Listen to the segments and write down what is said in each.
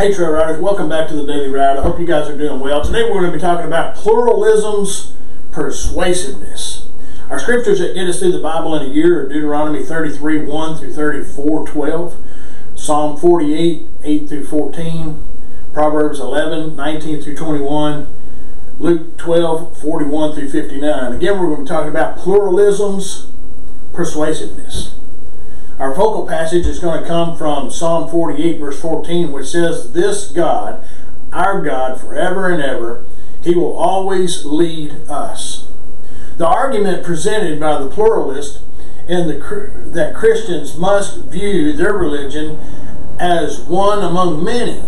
Hey Trail Riders, welcome back to the Daily Ride. I hope you guys are doing well. Today we're going to be talking about pluralism's persuasiveness. Our scriptures that get us through the Bible in a year are Deuteronomy 33 1 through 34 12, Psalm 48 8 through 14, Proverbs 11 19 through 21, Luke 12 41 through 59. Again, we're going to be talking about pluralism's persuasiveness. Our focal passage is going to come from Psalm 48, verse 14, which says, This God, our God, forever and ever, He will always lead us. The argument presented by the pluralist in the, that Christians must view their religion as one among many,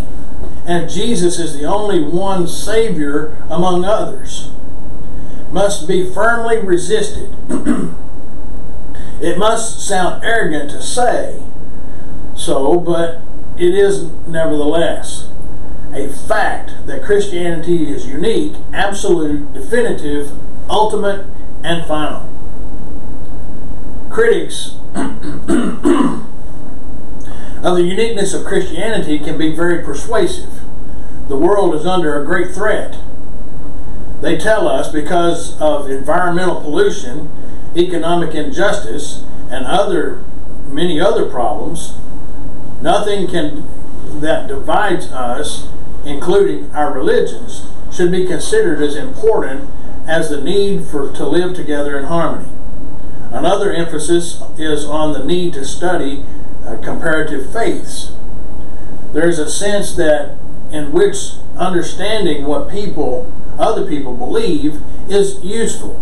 and Jesus is the only one Savior among others, must be firmly resisted. It must sound arrogant to say so, but it is nevertheless a fact that Christianity is unique, absolute, definitive, ultimate, and final. Critics of the uniqueness of Christianity can be very persuasive. The world is under a great threat. They tell us because of environmental pollution economic injustice, and other many other problems, nothing can that divides us, including our religions, should be considered as important as the need for to live together in harmony. Another emphasis is on the need to study uh, comparative faiths. There is a sense that in which understanding what people, other people believe, is useful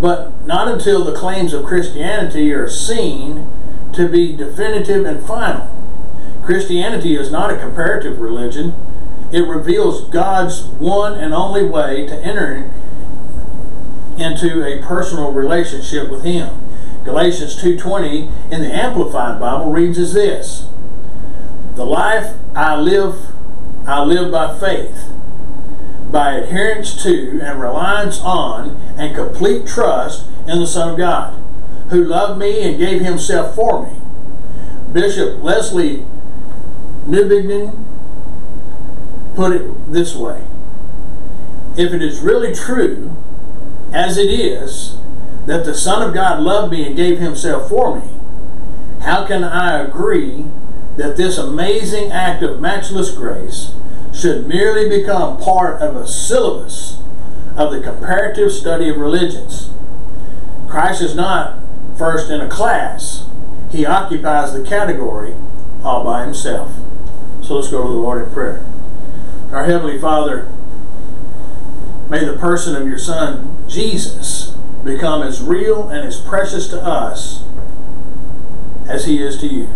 but not until the claims of Christianity are seen to be definitive and final. Christianity is not a comparative religion. It reveals God's one and only way to enter into a personal relationship with Him. Galatians 2.20 in the Amplified Bible reads as this, The life I live, I live by faith by adherence to and reliance on and complete trust in the Son of God, who loved me and gave himself for me. Bishop Lesslie Newbigin put it this way If it is really true, as it is, that the Son of God loved me and gave himself for me, how can I agree that this amazing act of matchless grace should merely become part of a syllabus of the comparative study of religions. Christ is not first in a class, he occupies the category all by himself. So let's go to the Lord in prayer. Our Heavenly Father, may the person of your Son, Jesus, become as real and as precious to us as he is to you.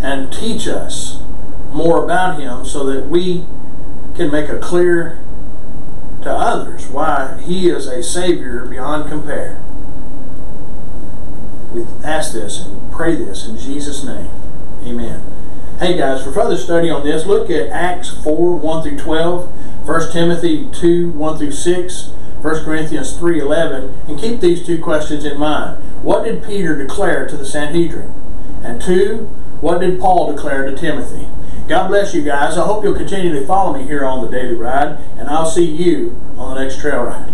And teach us more about him so that we can make a clear to others why he is a Savior beyond compare. We ask this and pray this in Jesus' name. Amen. Hey guys, for further study on this, look at Acts 4 1 through 12, 1 Timothy 2 1 through 6, 1 Corinthians 3 11, and keep these two questions in mind. What did Peter declare to the Sanhedrin? And two, what did Paul declare to Timothy? God bless you guys. I hope you'll continue to follow me here on the Daily Ride, and I'll see you on the next trail ride.